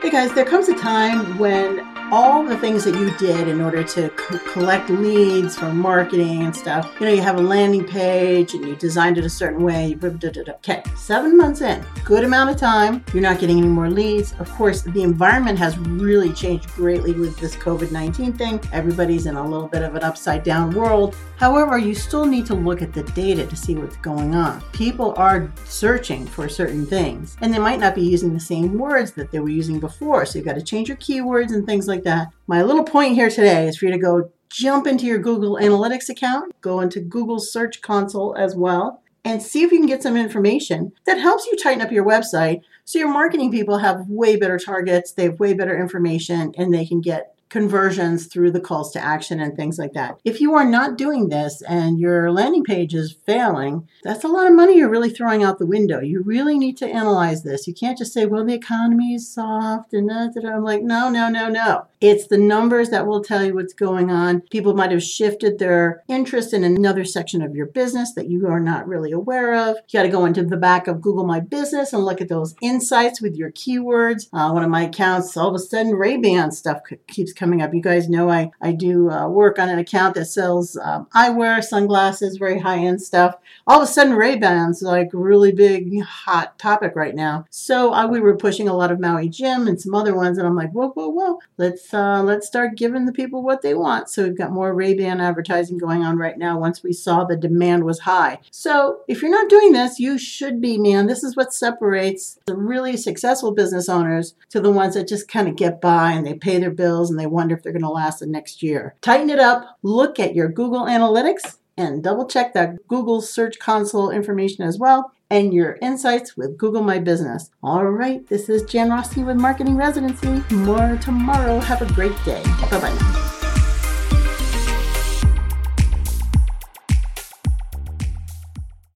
Hey guys, there comes a time when all the things that you did in order to co- collect leads for marketing and stuff, you know, you have a landing page and you designed it a certain way. Okay, seven months in, good amount of time. You're not getting any more leads. Of course, the environment has really changed greatly with this COVID 19 thing. Everybody's in a little bit of an upside down world. However, you still need to look at the data to see what's going on. People are searching for certain things, and they might not be using the same words that they were using before. So you've got to change your keywords and things like like that. My little point here today is for you to go jump into your Google Analytics account, go into Google Search Console as well, and see if you can get some information that helps you tighten up your website so your marketing people have way better targets, they have way better information, and they can get conversions through the calls to action and things like that. If you are not doing this and your landing page is failing, that's a lot of money you're really throwing out the window. You really need to analyze this. You can't just say, well, the economy is soft and da. I'm like, no, no, no, no. It's the numbers that will tell you what's going on. People might have shifted their interest in another section of your business that you are not really aware of. You got to go into the back of Google My Business and look at those insights with your keywords. Uh, one of my accounts, all of a sudden, Ray-Ban stuff keeps coming up. You guys know I, I do uh, work on an account that sells um, eyewear, sunglasses, very high end stuff. All of a sudden, Ray Bans like really big, hot topic right now. So uh, we were pushing a lot of Maui Jim and some other ones, and I'm like, whoa, whoa, whoa, let's uh, let's start giving the people what they want. So we've got more Ray Ban advertising going on right now. Once we saw the demand was high, so if you're not doing this, you should be, man. This is what separates the really successful business owners to the ones that just kind of get by and they pay their bills and they wonder if they're going to last the next year. Tighten it up, look at your Google Analytics, and double check that Google Search Console information as well and your insights with Google My Business. All right, this is Jan Rossi with Marketing Residency. More tomorrow. Have a great day. Bye bye